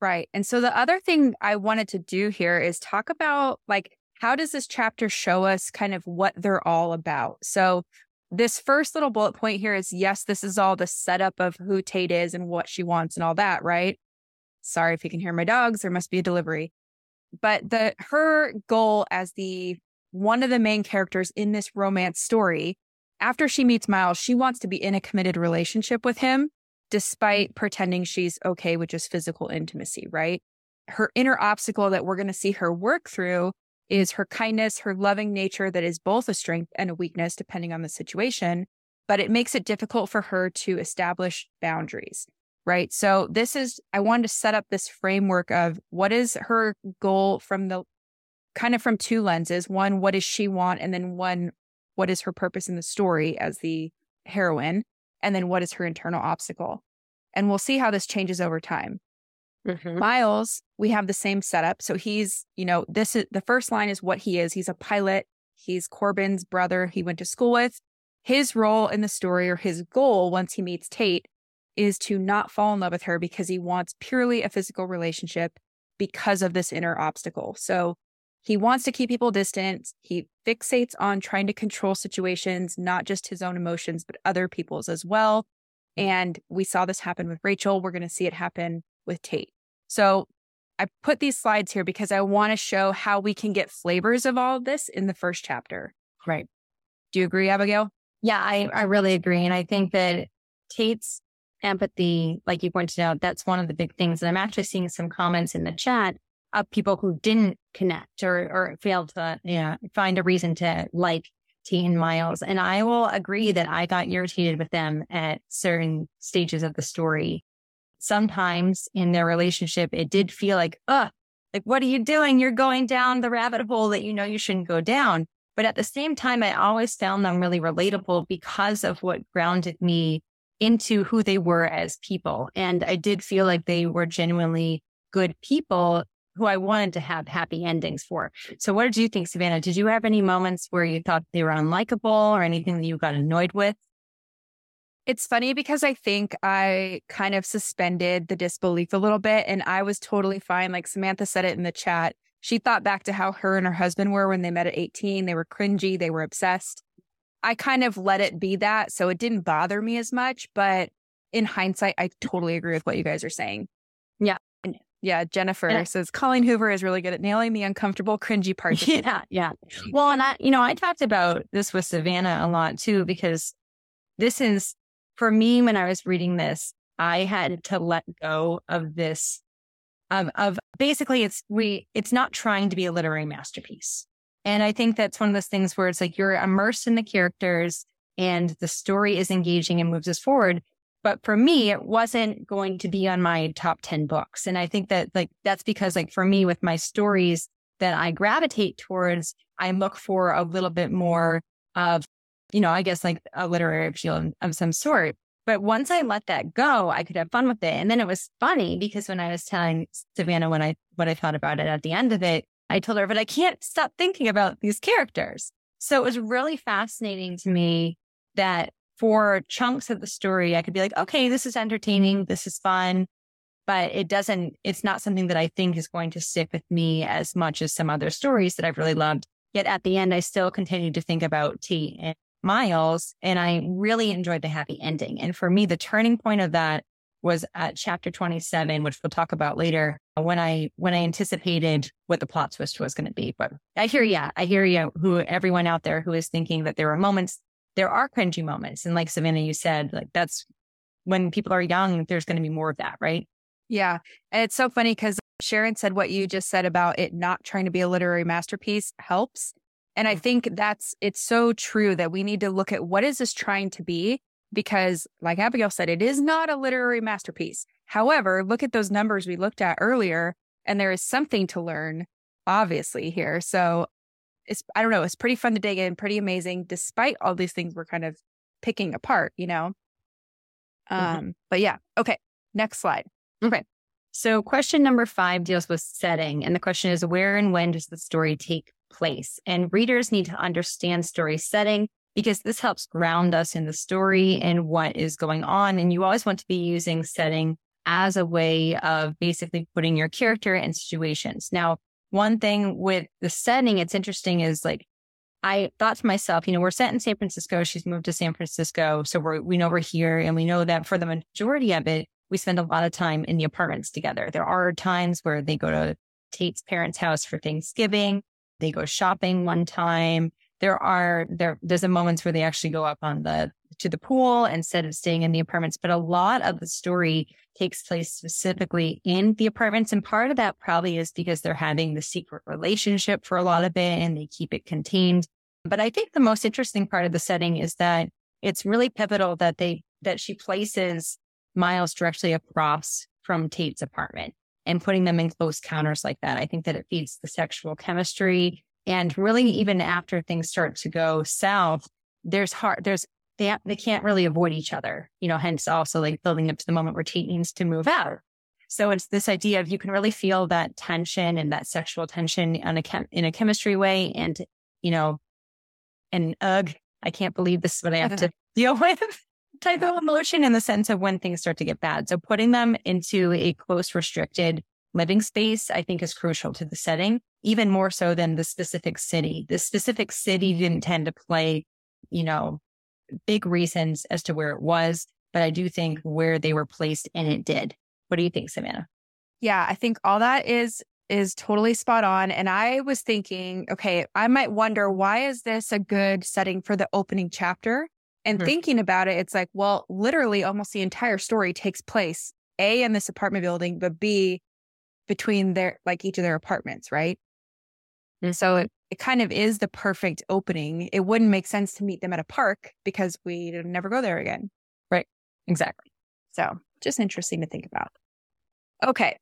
Right. And so the other thing I wanted to do here is talk about like, how does this chapter show us kind of what they're all about? So this first little bullet point here is yes, this is all the setup of who Tate is and what she wants and all that, right? Sorry if you can hear my dogs, there must be a delivery. But the her goal as the one of the main characters in this romance story, after she meets Miles, she wants to be in a committed relationship with him despite mm-hmm. pretending she's okay with just physical intimacy, right? Her inner obstacle that we're going to see her work through is her kindness, her loving nature that is both a strength and a weakness, depending on the situation. But it makes it difficult for her to establish boundaries, right? So, this is, I wanted to set up this framework of what is her goal from the kind of from two lenses. One, what does she want? And then one, what is her purpose in the story as the heroine? and then what is her internal obstacle. And we'll see how this changes over time. Mm-hmm. Miles, we have the same setup. So he's, you know, this is the first line is what he is. He's a pilot. He's Corbin's brother he went to school with. His role in the story or his goal once he meets Tate is to not fall in love with her because he wants purely a physical relationship because of this inner obstacle. So he wants to keep people distant. He fixates on trying to control situations, not just his own emotions, but other people's as well. And we saw this happen with Rachel. We're going to see it happen with Tate. So I put these slides here because I want to show how we can get flavors of all of this in the first chapter. Right. Do you agree, Abigail? Yeah, I, I really agree. And I think that Tate's empathy, like you pointed out, that's one of the big things. And I'm actually seeing some comments in the chat of people who didn't connect or, or failed to yeah, find a reason to like Teen Miles. And I will agree that I got irritated with them at certain stages of the story. Sometimes in their relationship, it did feel like, ugh, like, what are you doing? You're going down the rabbit hole that you know you shouldn't go down. But at the same time, I always found them really relatable because of what grounded me into who they were as people. And I did feel like they were genuinely good people who I wanted to have happy endings for. So what did you think, Savannah? Did you have any moments where you thought they were unlikable or anything that you got annoyed with? It's funny because I think I kind of suspended the disbelief a little bit and I was totally fine. Like Samantha said it in the chat. She thought back to how her and her husband were when they met at 18. They were cringy, they were obsessed. I kind of let it be that. So it didn't bother me as much. But in hindsight, I totally agree with what you guys are saying. Yeah. Yeah, Jennifer and says Colleen Hoover is really good at nailing the uncomfortable, cringy parts. Yeah, yeah. Well, and I, you know, I talked about this with Savannah a lot too, because this is for me when I was reading this, I had to let go of this, of, of basically it's we, it's not trying to be a literary masterpiece. And I think that's one of those things where it's like you're immersed in the characters and the story is engaging and moves us forward. But for me, it wasn't going to be on my top 10 books. And I think that like, that's because like for me with my stories that I gravitate towards, I look for a little bit more of, you know, I guess like a literary appeal of some sort. But once I let that go, I could have fun with it. And then it was funny because when I was telling Savannah when I, what I thought about it at the end of it, I told her, but I can't stop thinking about these characters. So it was really fascinating to me that for chunks of the story, I could be like, okay, this is entertaining. This is fun, but it doesn't, it's not something that I think is going to stick with me as much as some other stories that I've really loved. Yet at the end, I still continue to think about T and Miles and I really enjoyed the happy ending. And for me, the turning point of that was at chapter 27, which we'll talk about later when I, when I anticipated what the plot twist was going to be. But I hear you. I hear you who everyone out there who is thinking that there are moments, there are cringy moments. And like Savannah, you said, like that's when people are young, there's going to be more of that, right? Yeah. And it's so funny because Sharon said what you just said about it not trying to be a literary masterpiece helps. And I mm. think that's, it's so true that we need to look at what is this trying to be? because, like Abigail said, it is not a literary masterpiece. However, look at those numbers we looked at earlier, and there is something to learn, obviously, here. So it's, I don't know, it's pretty fun to dig in, pretty amazing, despite all these things we're kind of picking apart, you know? Mm-hmm. Um, mm-hmm. but yeah. Okay. Next slide. Okay. So question number five deals with setting. And the question is, where and when does the story take place? And readers need to understand story setting because this helps ground us in the story and what is going on. And you always want to be using setting as a way of basically putting your character in situations. Now, one thing with the setting, it's interesting is like, I thought to myself, you know, we're set in San Francisco. She's moved to San Francisco. So we're, we know we're here and we know that for the majority of it, we spend a lot of time in the apartments together. There are times where they go to Tate's parents' house for Thanksgiving. They go shopping one time there are there there's a moments where they actually go up on the to the pool instead of staying in the apartments. But a lot of the story takes place specifically in the apartments. And part of that probably is because they're having the secret relationship for a lot of it and they keep it contained. But I think the most interesting part of the setting is that it's really pivotal that they that she places Miles directly across from Tate's apartment and putting them in close counters like that. I think that it feeds the sexual chemistry and really, even after things start to go south, there's hard, there's, they, they can't really avoid each other, you know, hence also like building up to the moment where Tate needs to move out. So it's this idea of you can really feel that tension and that sexual tension on a chem- in a chemistry way. And, you know, and ugh, I can't believe this is what I have to deal with type of emotion in the sense of when things start to get bad. So putting them into a close, restricted living space, I think is crucial to the setting, even more so than the specific city. The specific city didn't tend to play, you know, big reasons as to where it was, but I do think where they were placed and it did. What do you think, Savannah? Yeah, I think all that is is totally spot on and I was thinking, okay, I might wonder why is this a good setting for the opening chapter? And mm-hmm. thinking about it, it's like, well, literally almost the entire story takes place A in this apartment building, but B between their like each of their apartments, right? And so it, it kind of is the perfect opening. It wouldn't make sense to meet them at a park because we'd never go there again. Right. Exactly. So just interesting to think about. Okay.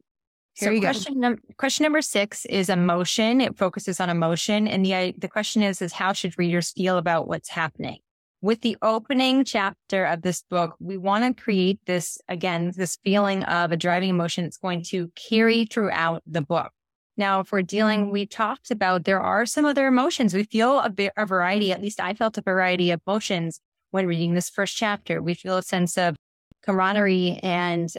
Here so you question, go. Num- question number six is emotion. It focuses on emotion. And the, the question is, is how should readers feel about what's happening? With the opening chapter of this book, we want to create this, again, this feeling of a driving emotion that's going to carry throughout the book. Now, if we're dealing, we talked about there are some other emotions. We feel a bit, a variety, at least I felt a variety of emotions when reading this first chapter. We feel a sense of camaraderie and,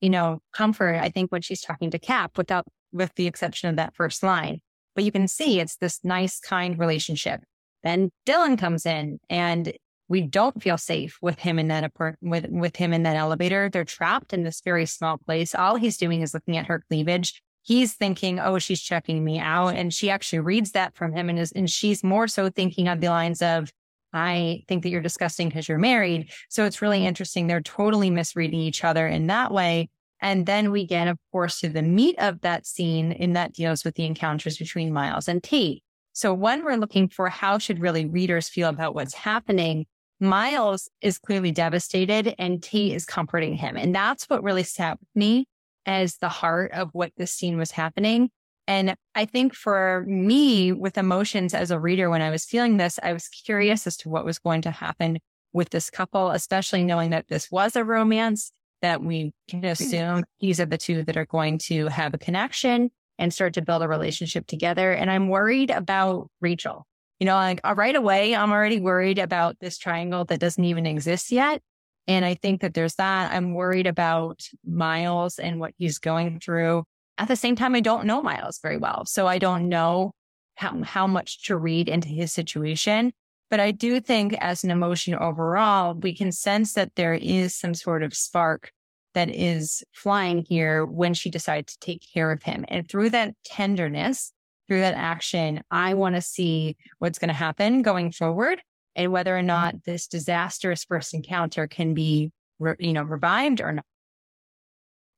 you know, comfort. I think when she's talking to Cap without, with the exception of that first line, but you can see it's this nice, kind relationship. Then Dylan comes in and we don't feel safe with him in that apartment, with, with him in that elevator. They're trapped in this very small place. All he's doing is looking at her cleavage. He's thinking, oh, she's checking me out. And she actually reads that from him and is, and she's more so thinking of the lines of, I think that you're disgusting because you're married. So it's really interesting. They're totally misreading each other in that way. And then we get, of course, to the meat of that scene and that deals with the encounters between Miles and Tate. So when we're looking for how should really readers feel about what's happening, Miles is clearly devastated and Tate is comforting him. And that's what really sat with me as the heart of what this scene was happening. And I think for me with emotions as a reader, when I was feeling this, I was curious as to what was going to happen with this couple, especially knowing that this was a romance that we can mm. assume these are the two that are going to have a connection and start to build a relationship together. And I'm worried about Rachel. You know, like uh, right away, I'm already worried about this triangle that doesn't even exist yet. And I think that there's that. I'm worried about Miles and what he's going through. At the same time, I don't know Miles very well. So I don't know how, how much to read into his situation. But I do think as an emotion overall, we can sense that there is some sort of spark that is flying here when she decided to take care of him. And through that tenderness, through that action, I want to see what's going to happen going forward and whether or mm-hmm. not this disastrous first encounter can be, re- you know, revived or not.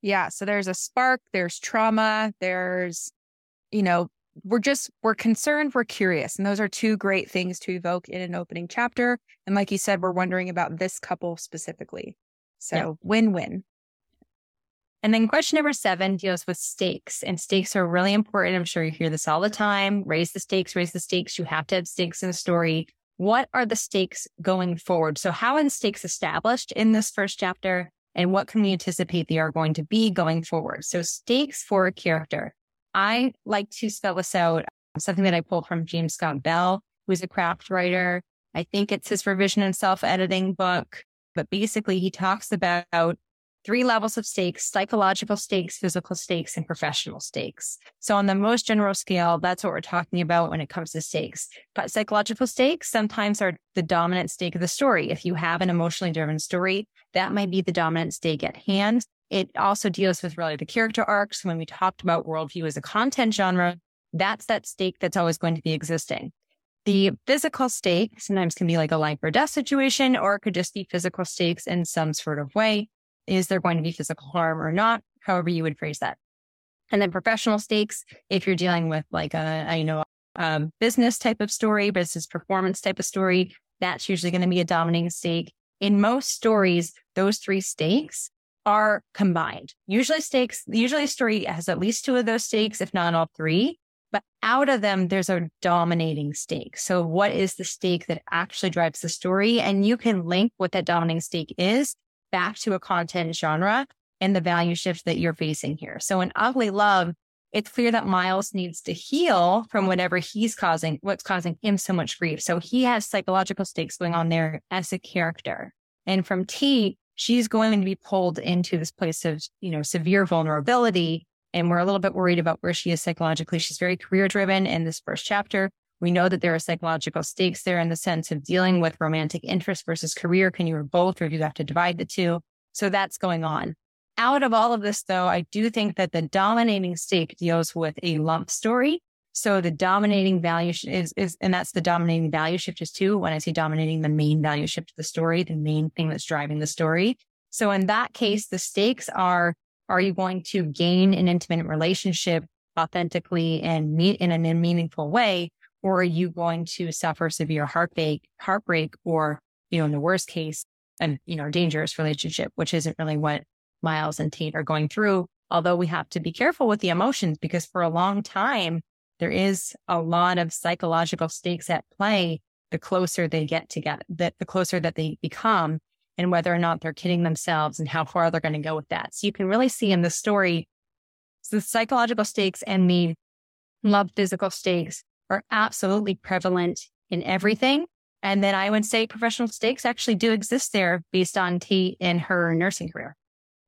Yeah. So there's a spark, there's trauma, there's, you know, we're just, we're concerned, we're curious. And those are two great things to evoke in an opening chapter. And like you said, we're wondering about this couple specifically. So yeah. win win. And then question number seven deals with stakes. And stakes are really important. I'm sure you hear this all the time. Raise the stakes, raise the stakes. You have to have stakes in the story. What are the stakes going forward? So how are stakes established in this first chapter? And what can we anticipate they are going to be going forward? So stakes for a character. I like to spell this out, um, something that I pulled from James Scott Bell, who's a craft writer. I think it's his revision and self editing book, but basically he talks about three levels of stakes psychological stakes, physical stakes, and professional stakes. So, on the most general scale, that's what we're talking about when it comes to stakes. But psychological stakes sometimes are the dominant stake of the story. If you have an emotionally driven story, that might be the dominant stake at hand. It also deals with really the character arcs. When we talked about worldview as a content genre, that's that stake that's always going to be existing. The physical stake sometimes can be like a life or death situation, or it could just be physical stakes in some sort of way. Is there going to be physical harm or not? However you would phrase that. And then professional stakes, if you're dealing with like a, you know, a business type of story, business performance type of story, that's usually going to be a dominating stake. In most stories, those three stakes are combined. Usually stakes, usually a story has at least two of those stakes, if not all three. But out of them, there's a dominating stake. So what is the stake that actually drives the story? And you can link what that dominating stake is back to a content genre and the value shift that you're facing here. So in Ugly Love, it's clear that Miles needs to heal from whatever he's causing, what's causing him so much grief. So he has psychological stakes going on there as a character. And from T, she's going to be pulled into this place of, you know, severe vulnerability. And we're a little bit worried about where she is psychologically. She's very career driven in this first chapter. We know that there are psychological stakes there in the sense of dealing with romantic interest versus career. Can you or both, or do you have to divide the two? So that's going on. Out of all of this, though, I do think that the dominating stake deals with a lump story. So the dominating value is, is, and that's the dominating value shift is too. When I say dominating the main value shift of the story, the main thing that's driving the story. So in that case, the stakes are, are you going to gain an intimate relationship authentically and meet in a meaningful way? Or are you going to suffer severe heartbreak, heartbreak, or, you know, in the worst case, and, you know, dangerous relationship, which isn't really what Miles and Tate are going through. Although we have to be careful with the emotions because for a long time, there is a lot of psychological stakes at play the closer they get together, the closer that they become and whether or not they're kidding themselves and how far they're going to go with that. So you can really see in the story the psychological stakes and the love physical stakes are absolutely prevalent in everything. And then I would say professional stakes actually do exist there based on T in her nursing career.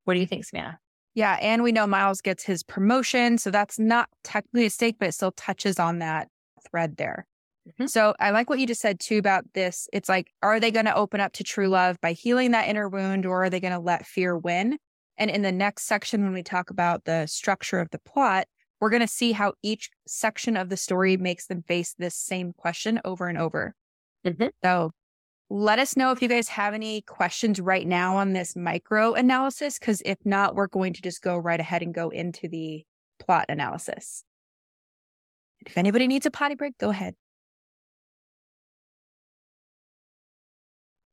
What do you think, Savannah? Yeah. And we know Miles gets his promotion. So that's not technically a stake, but it still touches on that thread there. Mm-hmm. So I like what you just said too about this. It's like, are they going to open up to true love by healing that inner wound or are they going to let fear win? And in the next section, when we talk about the structure of the plot, we're going to see how each section of the story makes them face this same question over and over. Mm-hmm. So let us know if you guys have any questions right now on this micro analysis, because if not, we're going to just go right ahead and go into the plot analysis. If anybody needs a potty break, go ahead.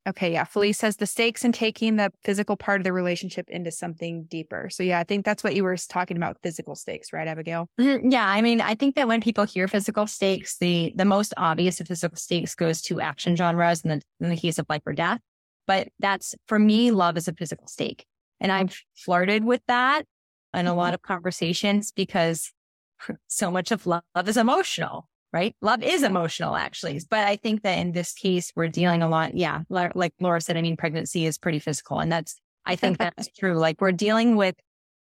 Okay, yeah. Felice says the stakes in taking the physical part of the relationship into something deeper. So yeah, I think that's what you were talking about, physical stakes, right, Abigail? Mm-hmm. Yeah, I mean, I think that when people hear physical stakes, the the most obvious of physical stakes goes to action genres in the in the case of life or death. But that's for me, love is a physical stake. And I've flirted with that in a lot mm-hmm. of conversations because so much of love is emotional right? Love is emotional actually. But I think that in this case, we're dealing a lot. Yeah. Like Laura said, I mean, pregnancy is pretty physical. And that's, I think that's true. Like we're dealing with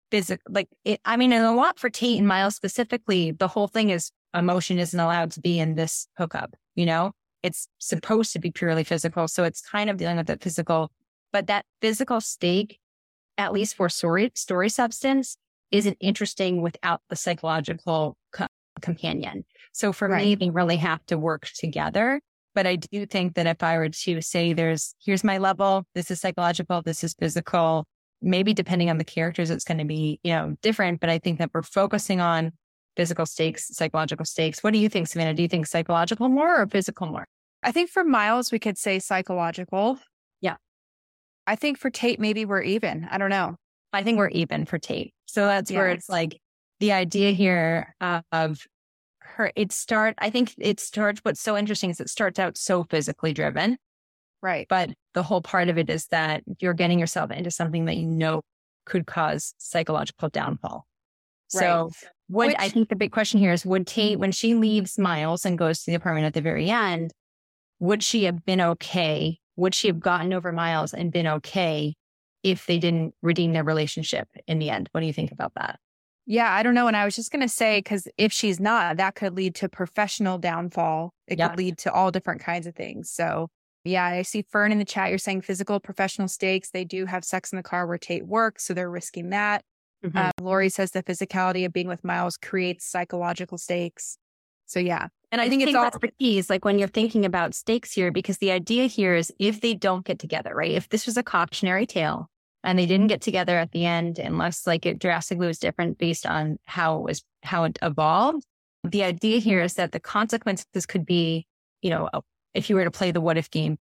physical, like it, I mean, and a lot for Tate and Miles specifically, the whole thing is emotion isn't allowed to be in this hookup, you know? It's supposed to be purely physical. So it's kind of dealing with the physical, but that physical stake, at least for story, story substance, isn't interesting without the psychological companion. So for right. me, they really have to work together. But I do think that if I were to say there's, here's my level, this is psychological, this is physical, maybe depending on the characters, it's going to be, you know, different. But I think that we're focusing on physical stakes, psychological stakes. What do you think, Savannah? Do you think psychological more or physical more? I think for Miles, we could say psychological. Yeah. I think for Tate, maybe we're even. I don't know. I think we're even for Tate. So that's yes. where it's like the idea here of her, it start, I think it starts, what's so interesting is it starts out so physically driven. Right. But the whole part of it is that you're getting yourself into something that you know could cause psychological downfall. Right. So would Which, I think the big question here is would Tate, mm-hmm. when she leaves Miles and goes to the apartment at the very end, would she have been okay? Would she have gotten over Miles and been okay if they didn't redeem their relationship in the end? What do you think about that? Yeah, I don't know. And I was just going to say, because if she's not, that could lead to professional downfall. It could lead to all different kinds of things. So, yeah, I see Fern in the chat. You're saying physical, professional stakes. They do have sex in the car where Tate works. So they're risking that. Mm-hmm. Uh, Lori says the physicality of being with Miles creates psychological stakes. So, yeah. And I, I think, think it's all the keys, like when you're thinking about stakes here, because the idea here is if they don't get together, right? If this was a cautionary tale, and they didn't get together at the end unless like it drastically was different based on how it was how it evolved. The idea here is that the consequences could be you know oh, if you were to play the what if game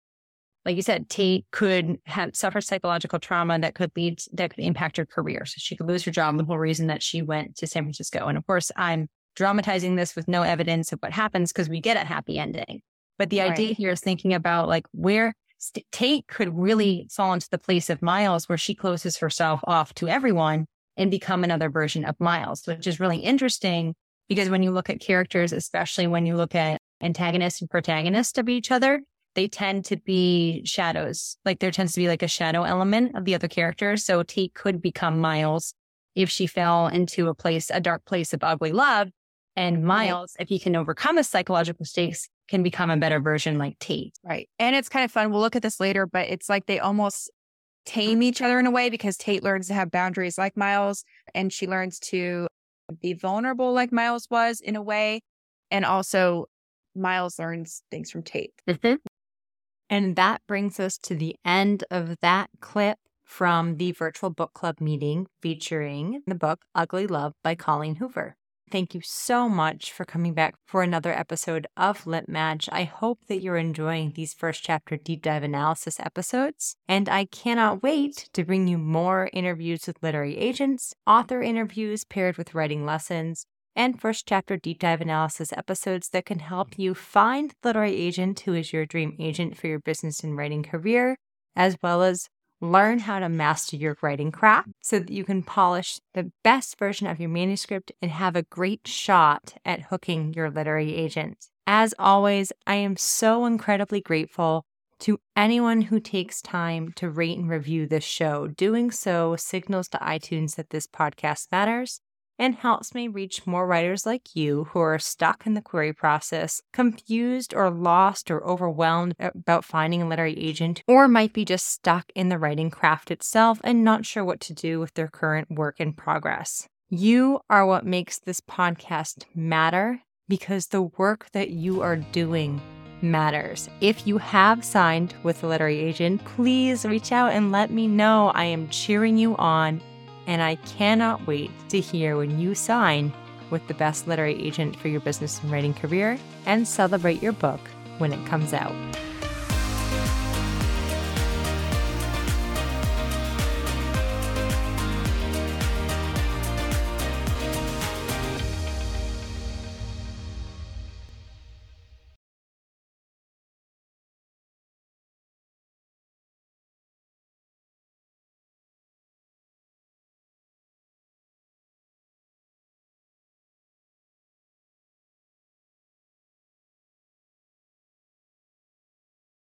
like you said tate could have suffer psychological trauma that could lead that could impact her career. So she could lose her job the whole reason that she went to san francisco. And of course i'm dramatizing this with no evidence of what happens because we get a happy ending. But the right. idea here is thinking about like where Tate could really fall into the place of Miles, where she closes herself off to everyone and become another version of Miles, which is really interesting because when you look at characters, especially when you look at antagonists and protagonists of each other, they tend to be shadows. Like there tends to be like a shadow element of the other characters. So Tate could become Miles if she fell into a place, a dark place of ugly love. And Miles, if he can overcome his psychological stakes, can become a better version like Tate. Right. And it's kind of fun. We'll look at this later, but it's like they almost tame each other in a way because Tate learns to have boundaries like Miles and she learns to be vulnerable like Miles was in a way. And also Miles learns things from Tate. Mm-hmm. And that brings us to the end of that clip from the virtual book club meeting featuring the book Ugly Love by Colleen Hoover. Thank you so much for coming back for another episode of Lit Match. I hope that you're enjoying these first chapter deep dive analysis episodes, and I cannot wait to bring you more interviews with literary agents, author interviews paired with writing lessons, and first chapter deep dive analysis episodes that can help you find the literary agent who is your dream agent for your business and writing career, as well as learn how to master your writing craft so that you can polish the best version of your manuscript and have a great shot at hooking your literary agent. As always, I am so incredibly grateful to anyone who takes time to rate and review this show. Doing so signals to iTunes that this podcast matters and helps me reach more writers like you who are stuck in the query process, confused or lost or overwhelmed about finding a literary agent, or might be just stuck in the writing craft itself and not sure what to do with their current work in progress. You are what makes this podcast matter because the work that you are doing matters. If you have signed with a literary agent, please reach out and let me know. I am cheering you on and I cannot wait to hear when you sign with the best literary agent for your business and writing career and celebrate your book when it comes out.